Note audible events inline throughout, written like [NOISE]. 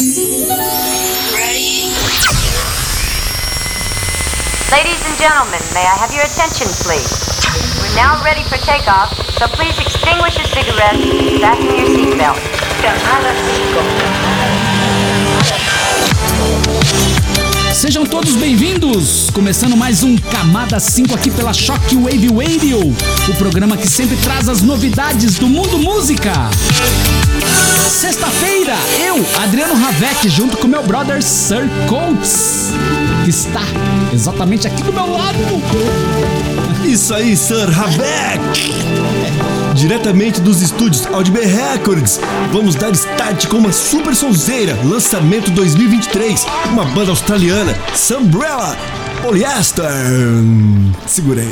Ladies and gentlemen, may I have your attention, please? We're now ready for takeoff, so please extinguish your cigarettes fasten your seatbelt. Camada 5. Sejam todos bem-vindos! Começando mais um Camada 5 aqui pela Shockwave Radio, o programa que sempre traz as novidades do mundo música. Sexta-feira, eu, Adriano Ravec, junto com meu brother Sir Coates, que está exatamente aqui do meu lado. Isso aí, Sir Ravec! Diretamente dos estúdios Audibay Records, vamos dar start com uma super sonzeira, lançamento 2023, uma banda australiana, Sunbrella Polyester. Segurei.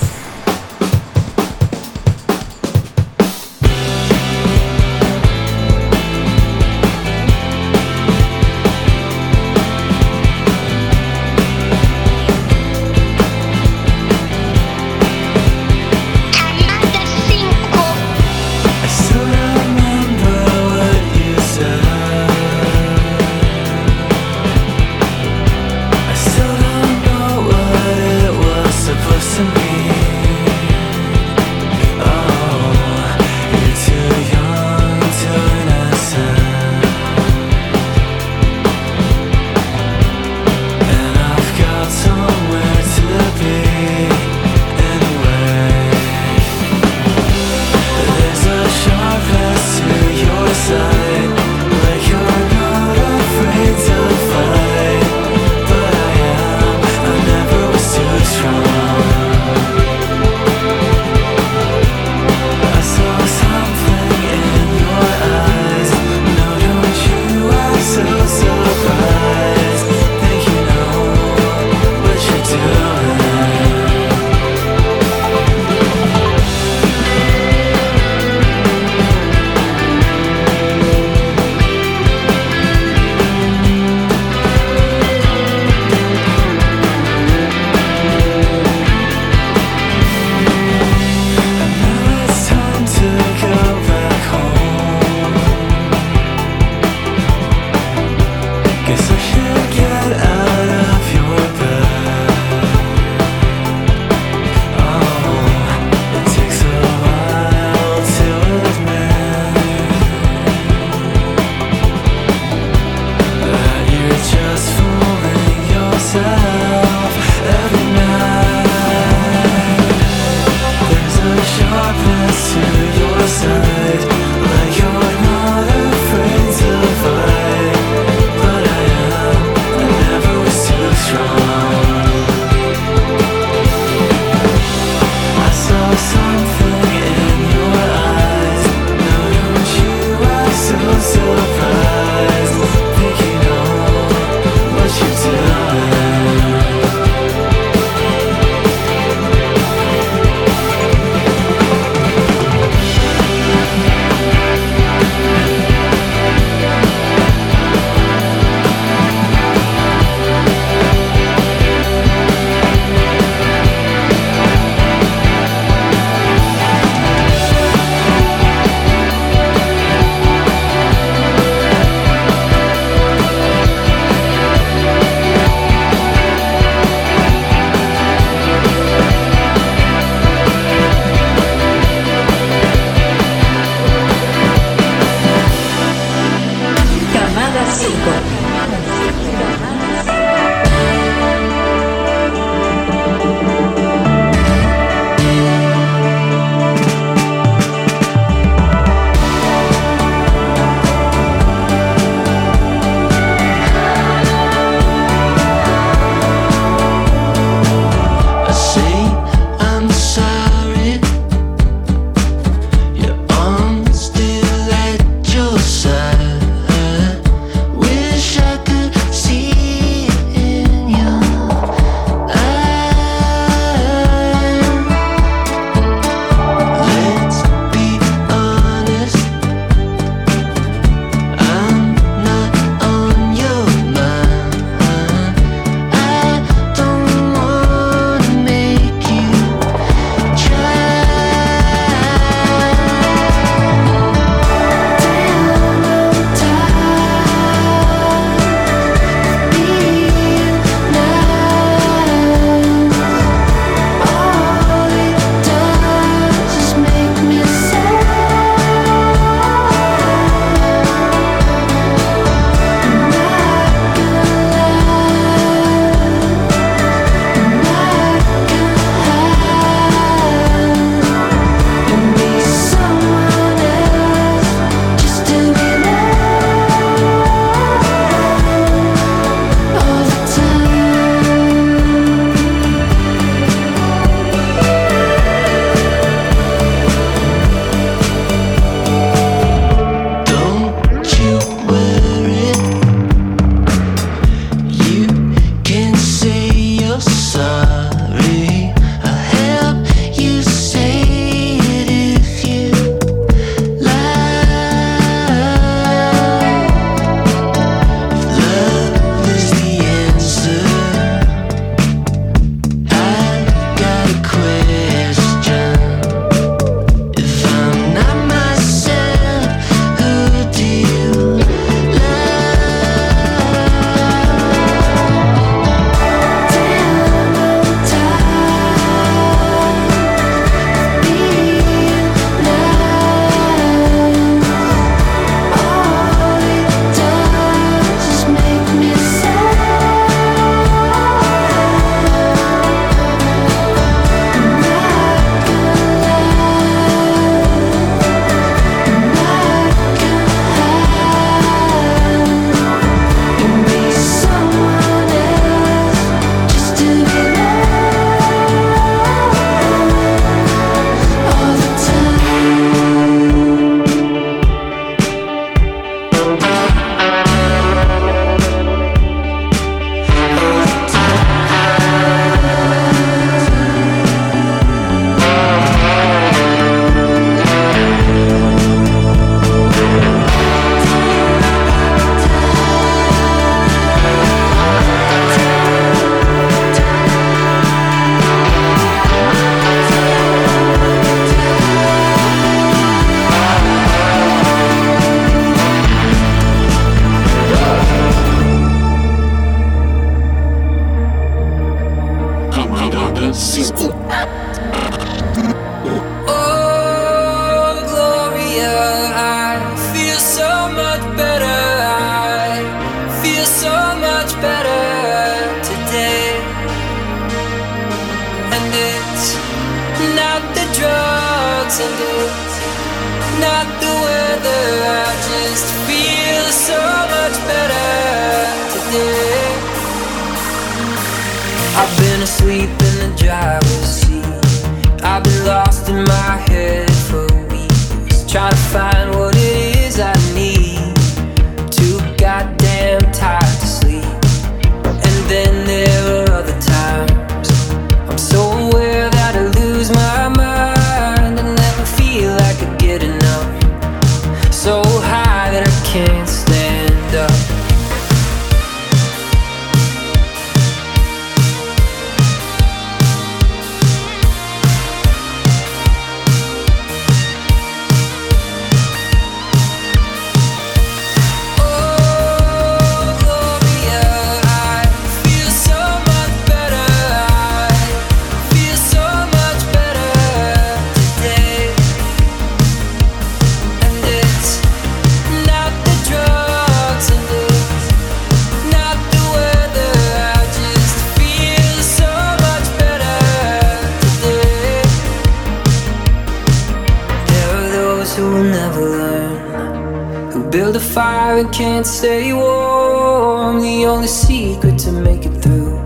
and stay warm. The only secret to make it through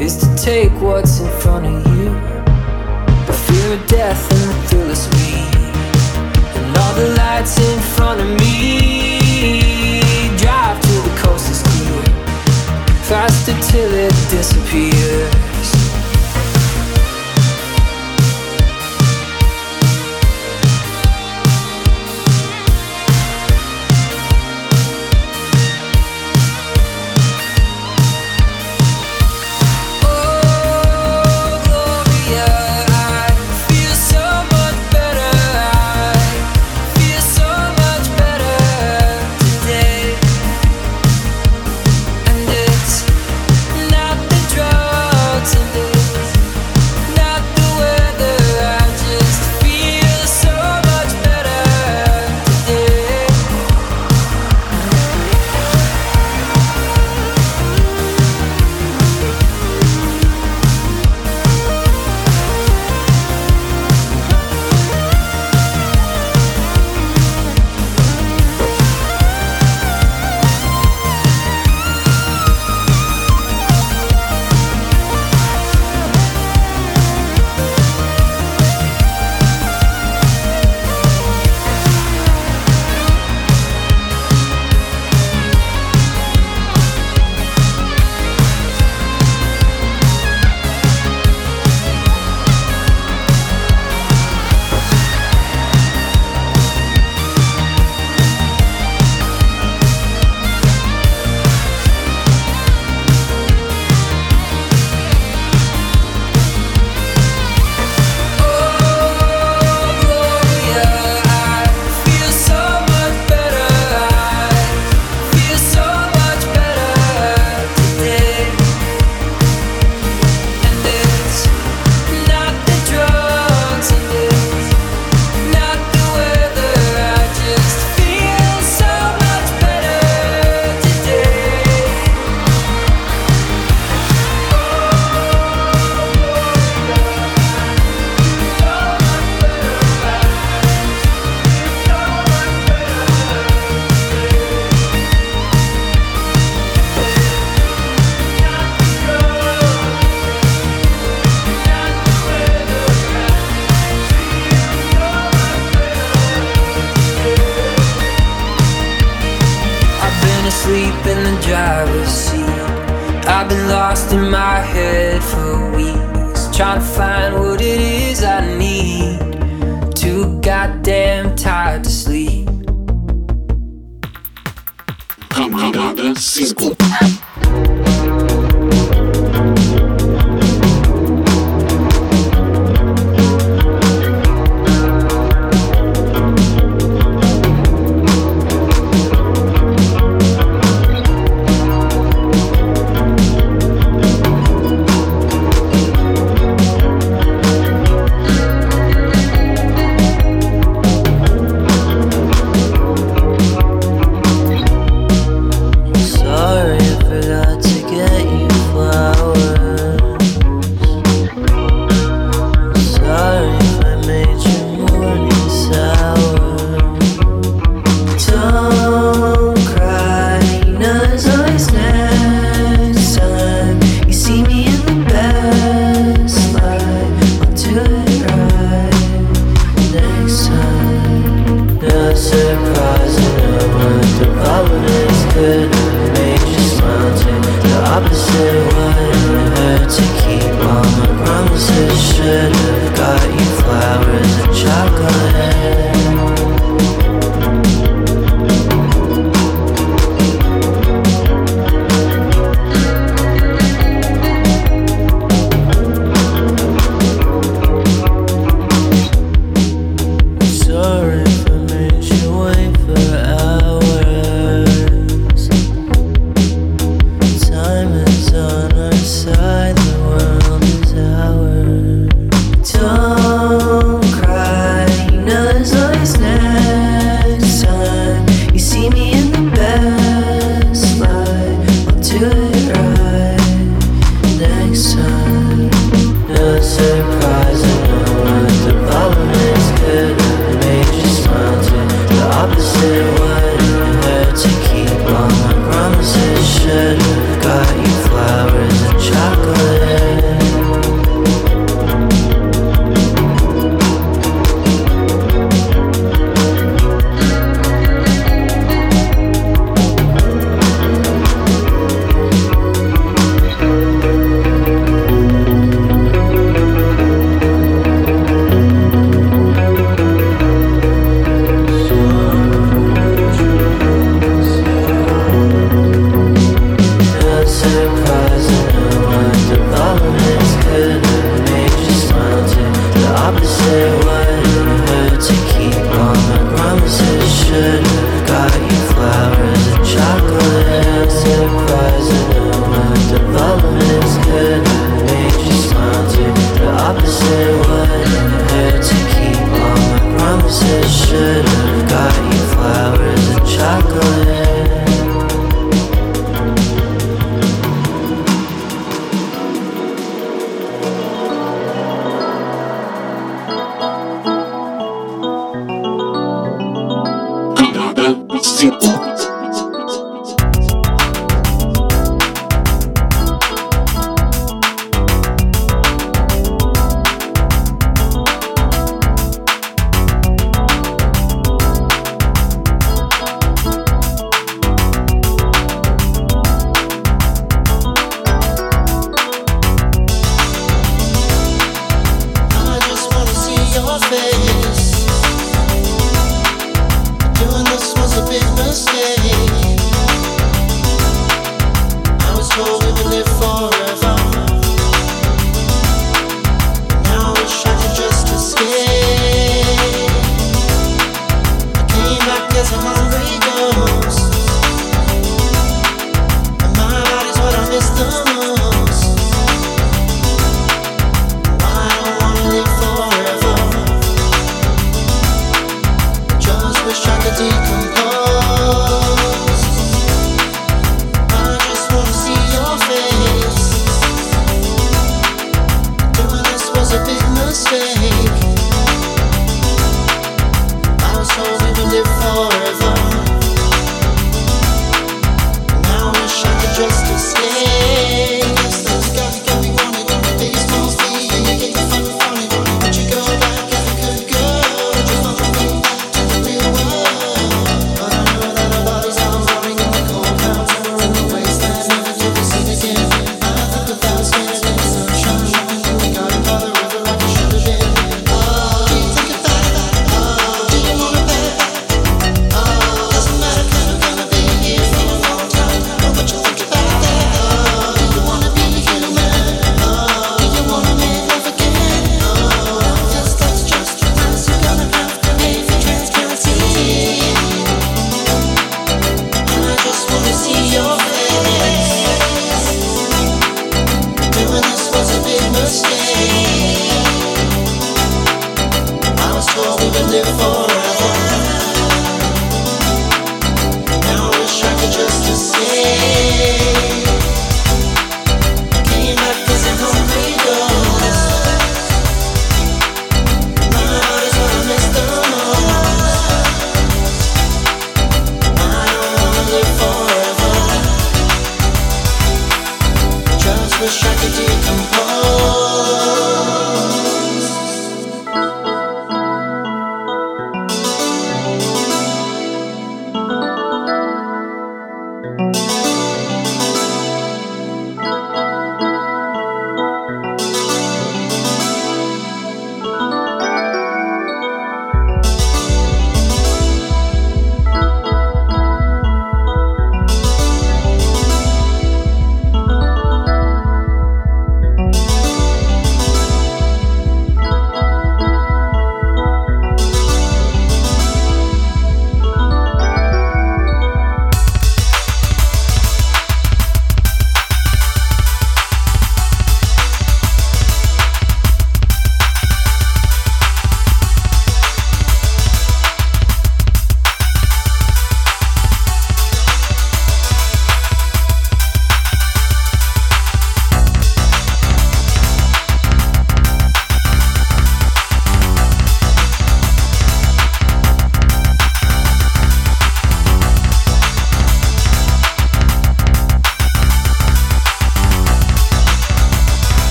is to take what's in front of you. The fear of death and the thrill is me, and all the lights in front of me.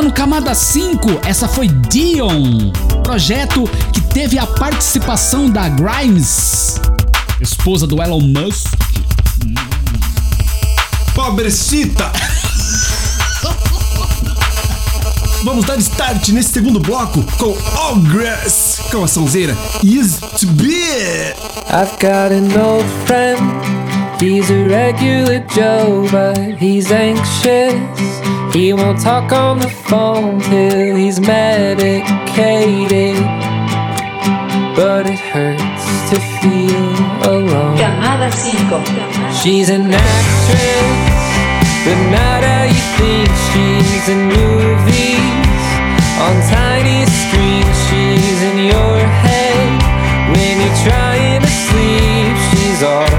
Escutando Camada 5, essa foi Dion, projeto que teve a participação da Grimes, esposa do Elon Musk. Pobrecita! [LAUGHS] Vamos dar start nesse segundo bloco com All Grass, com a sonzeira Is to Be. I've got an old friend. He's a regular Joe, but he's anxious. He won't talk on the phone till he's medicated. But it hurts to feel alone. Camada 5. She's an actress, but not how you think she's in movies. On tiny screens, she's in your head. When you're trying to sleep, she's all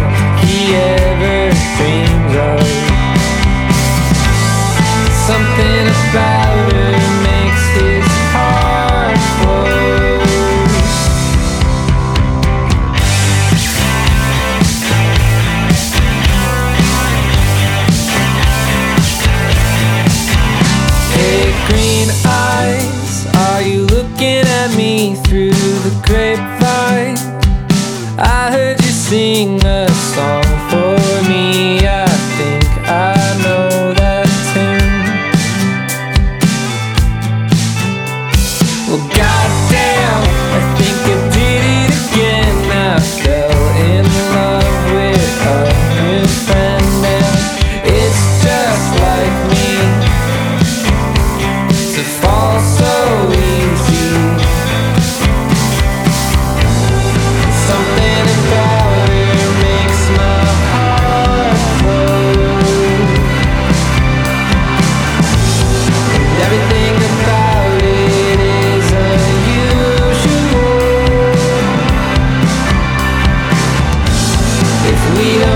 the we are.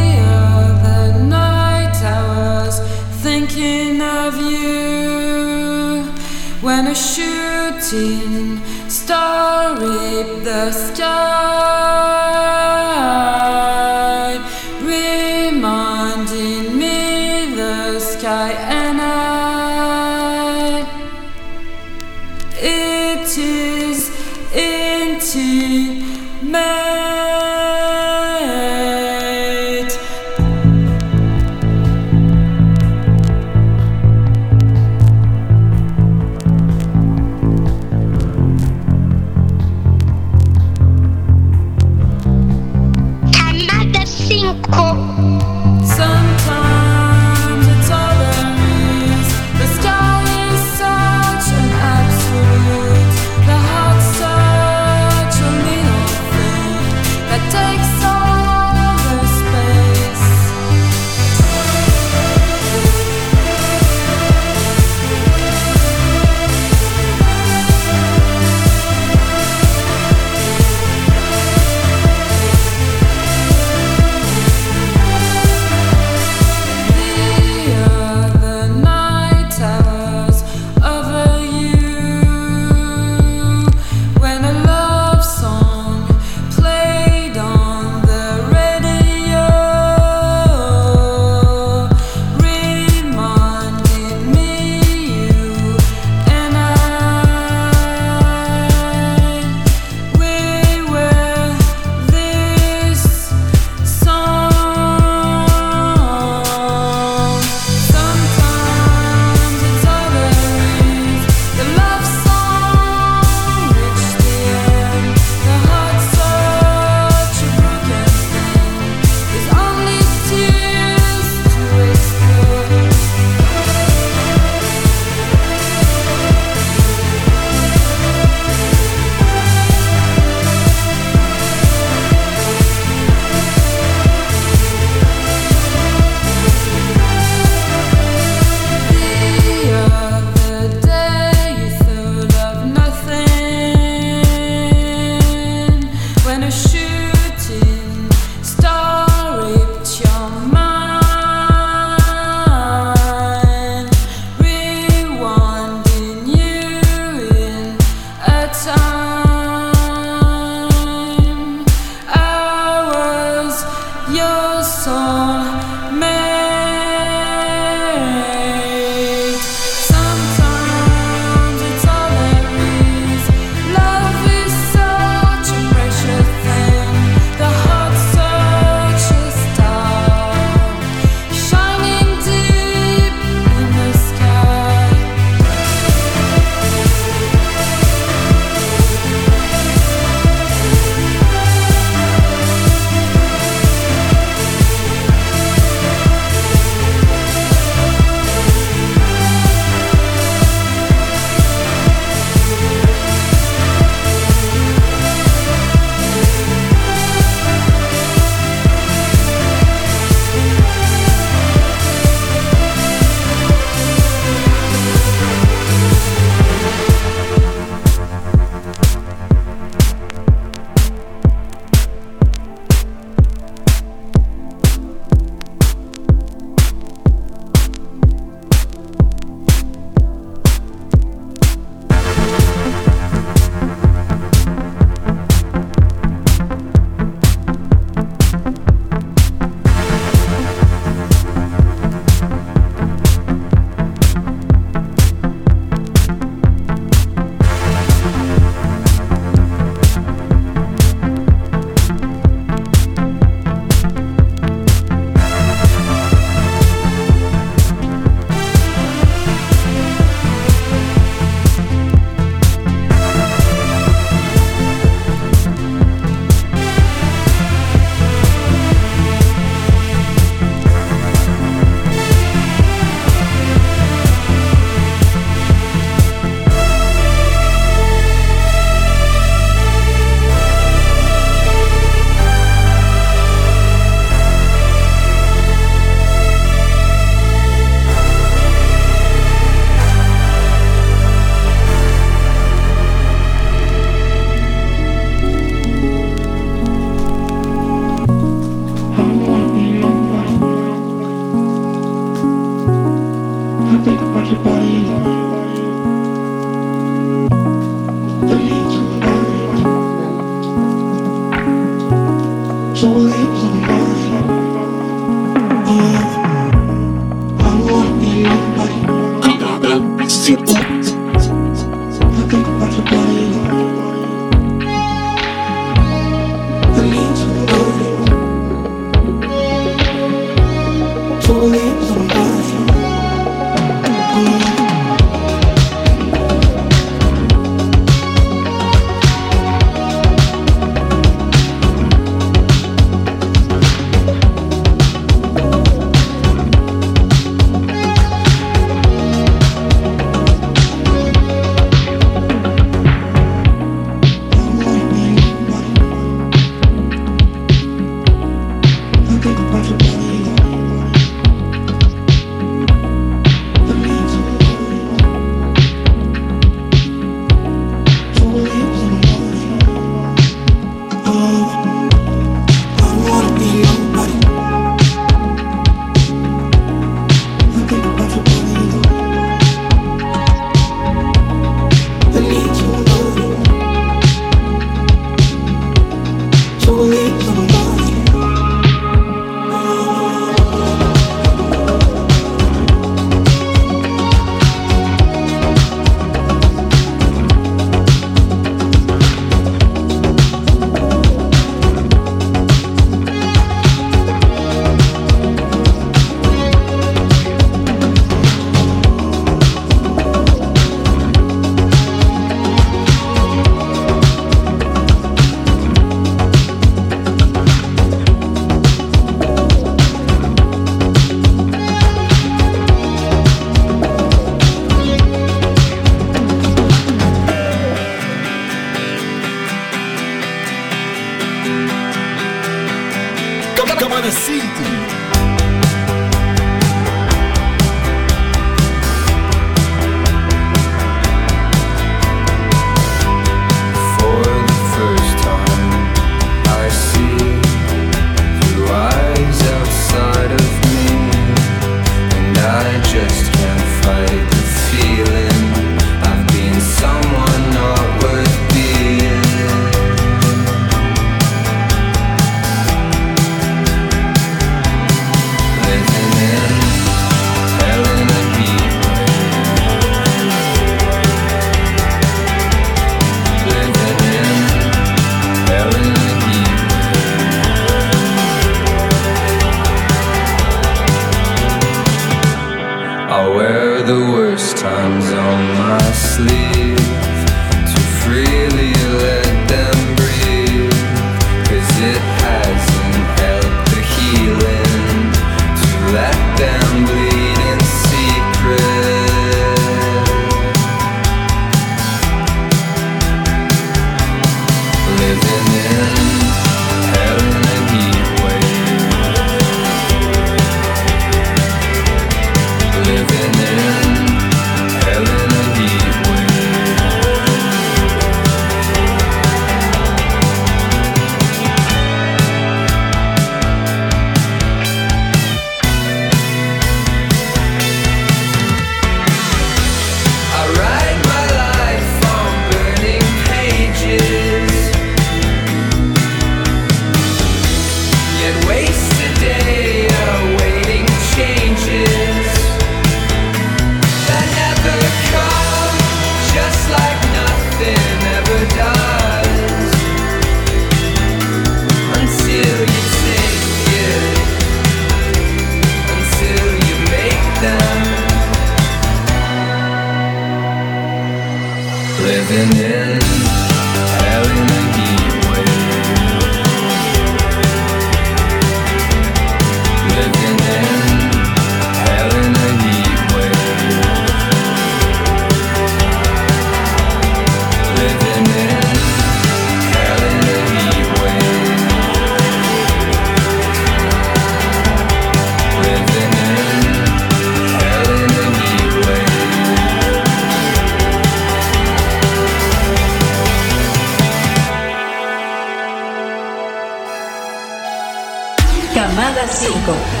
Camada 5.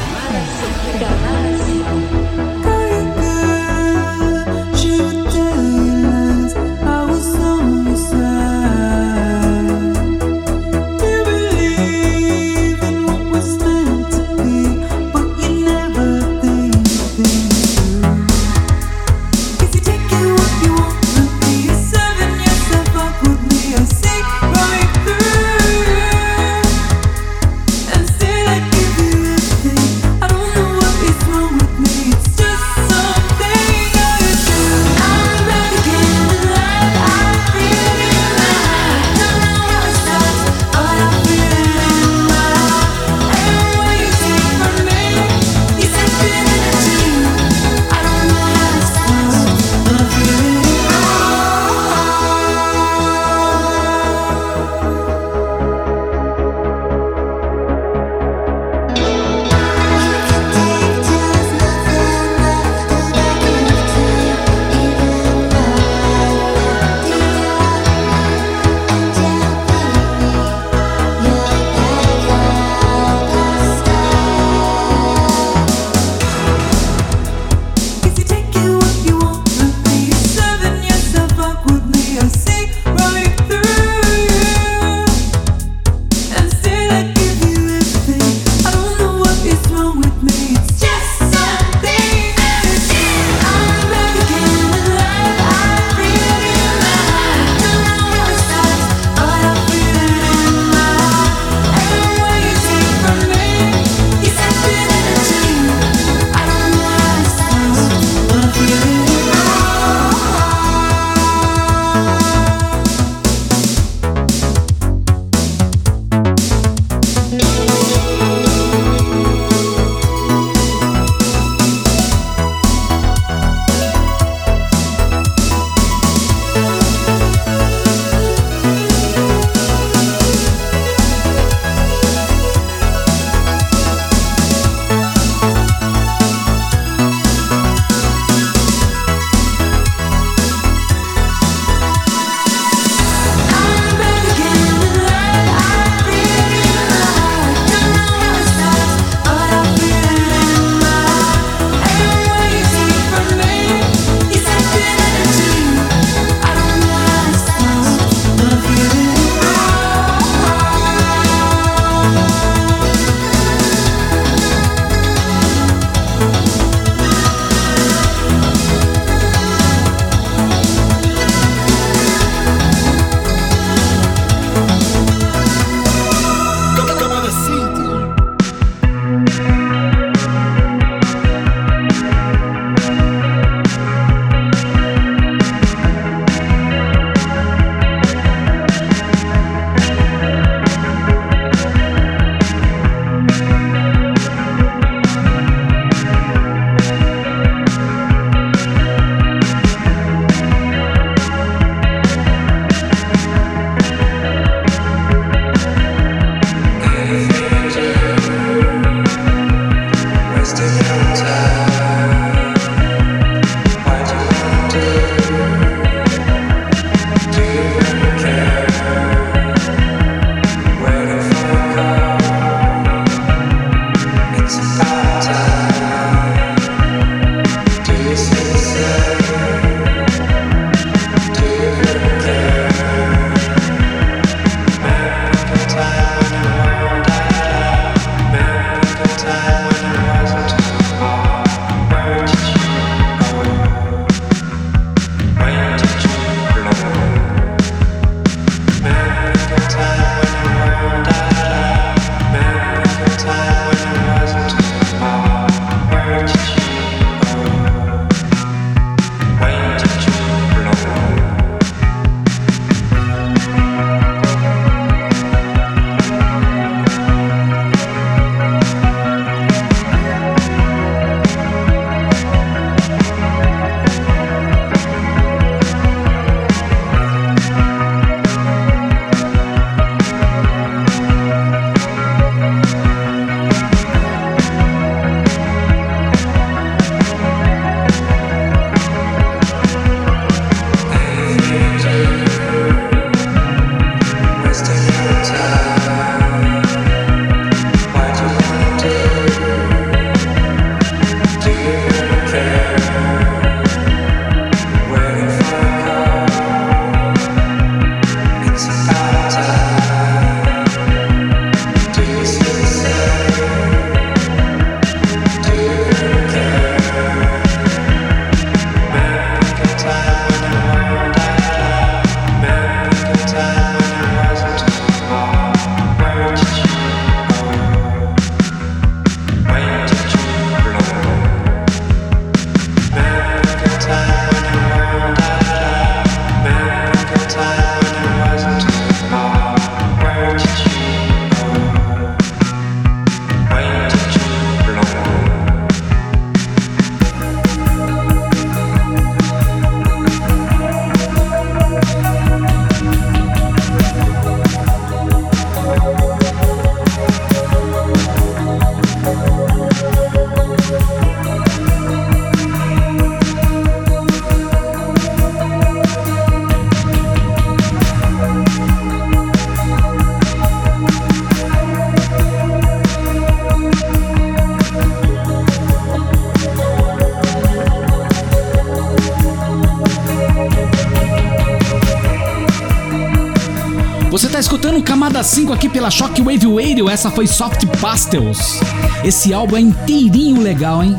Escutando Camada 5 aqui pela Shockwave Radio, essa foi Soft Pastels. Esse álbum é inteirinho legal, hein?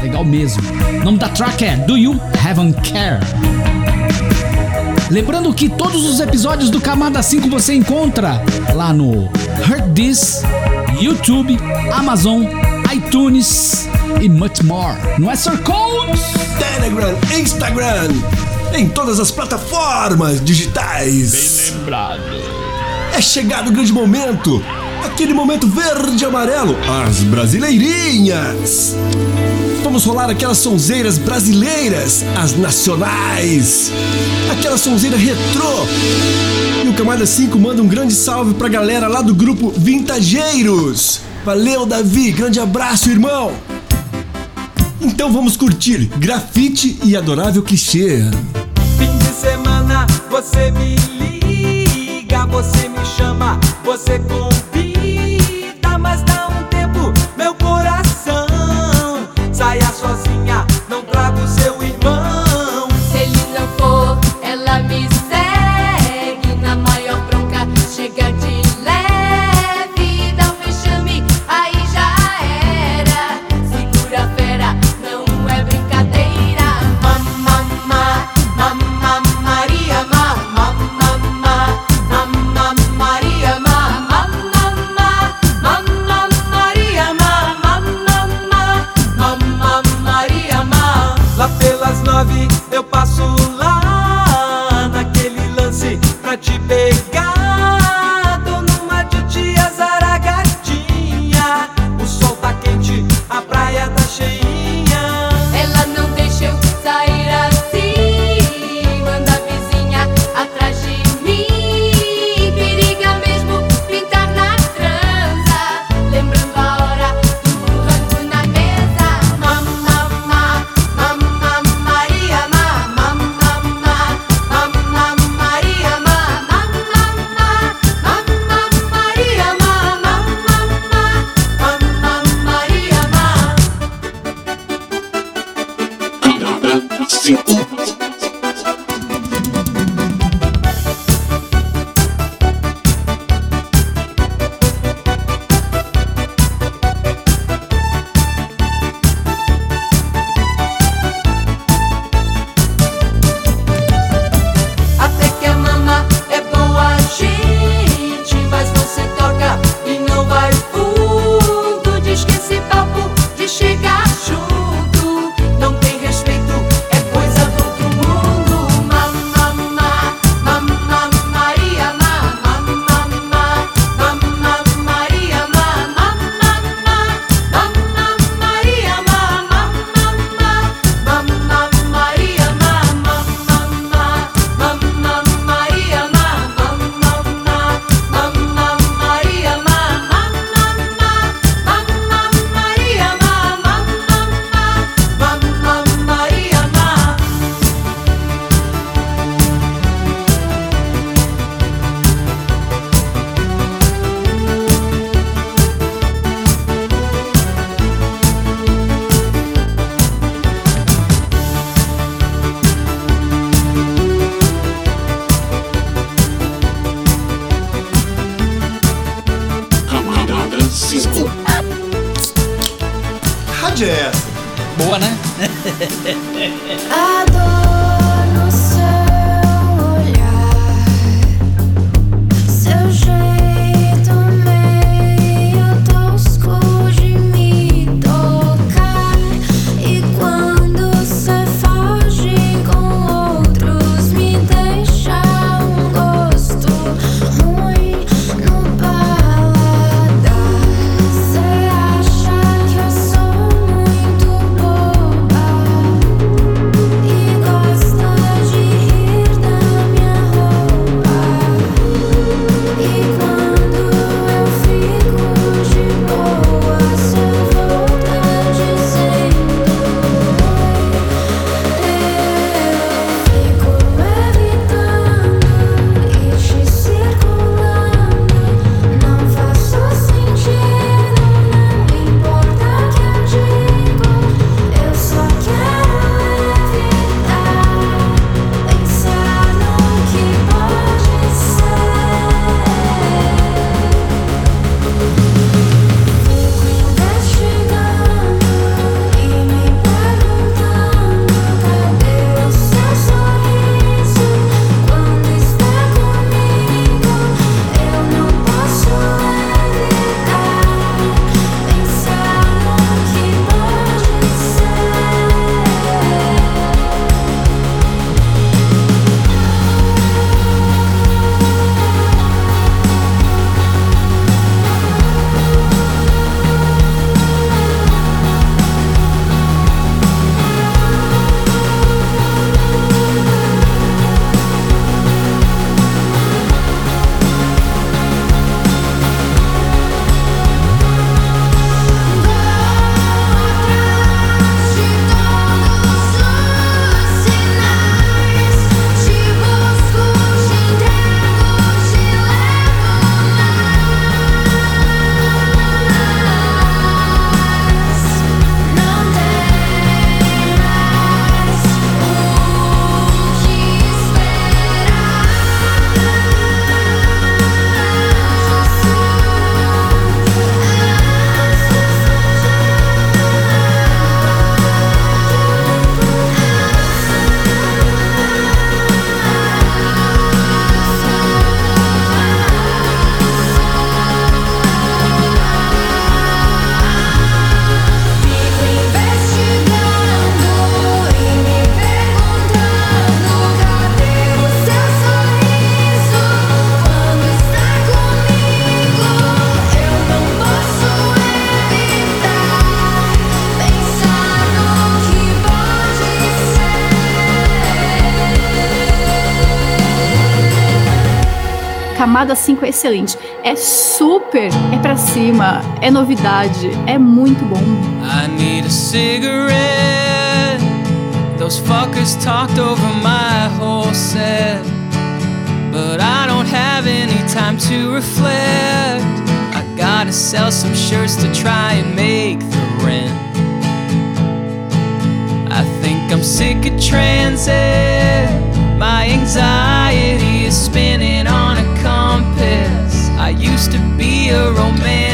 Legal mesmo. O nome da track é Do You Haven't Care? Lembrando que todos os episódios do Camada 5 você encontra lá no Heard This, YouTube, Amazon, iTunes e much more. Não é Sir Codes? Telegram, Instagram, em todas as plataformas digitais. Lembrado. É chegado o grande momento, aquele momento verde e amarelo, as brasileirinhas. Vamos rolar aquelas sonzeiras brasileiras, as nacionais, aquela sonzeira retrô. E o Camada 5 manda um grande salve pra galera lá do grupo Vintageiros. Valeu, Davi, grande abraço, irmão. Então vamos curtir Grafite e Adorável Clichê. Fim de semana você me liga, você me chama, você convida, Camada Camada 5 é excelente. É super, é pra cima, é novidade, é muito bom. I need a cigarette. Those fuckers talked over my whole set. But I don't have any time to reflect. I gotta sell some shirts to try and make the rent. I think I'm sick of transit. My anxiety is spinning. used to be a romance.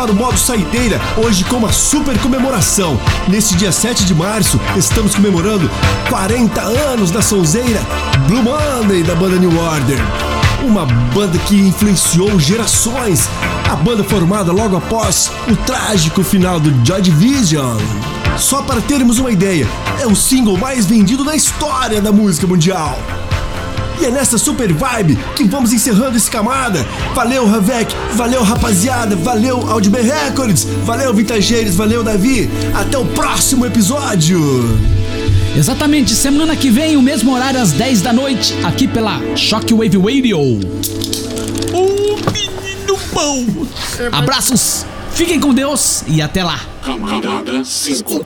Ativar o modo saideira hoje com uma super comemoração. Nesse dia 7 de março, estamos comemorando 40 anos da sonzeira Blue Monday da banda New Order. Uma banda que influenciou gerações. A banda formada logo após o trágico final do Joy Division. Só para termos uma ideia, é o single mais vendido da história da música mundial. E é nessa super vibe que vamos encerrando esse camada. Valeu, Ravek, valeu, rapaziada, valeu, Audibay Records, valeu, Vintageiros, valeu, Davi. Até o próximo episódio. Exatamente, semana que vem, o mesmo horário às 10 da noite, aqui pela Shockwave Radio. Ô menino bom! Abraços, fiquem com Deus e até lá. Camarada 5.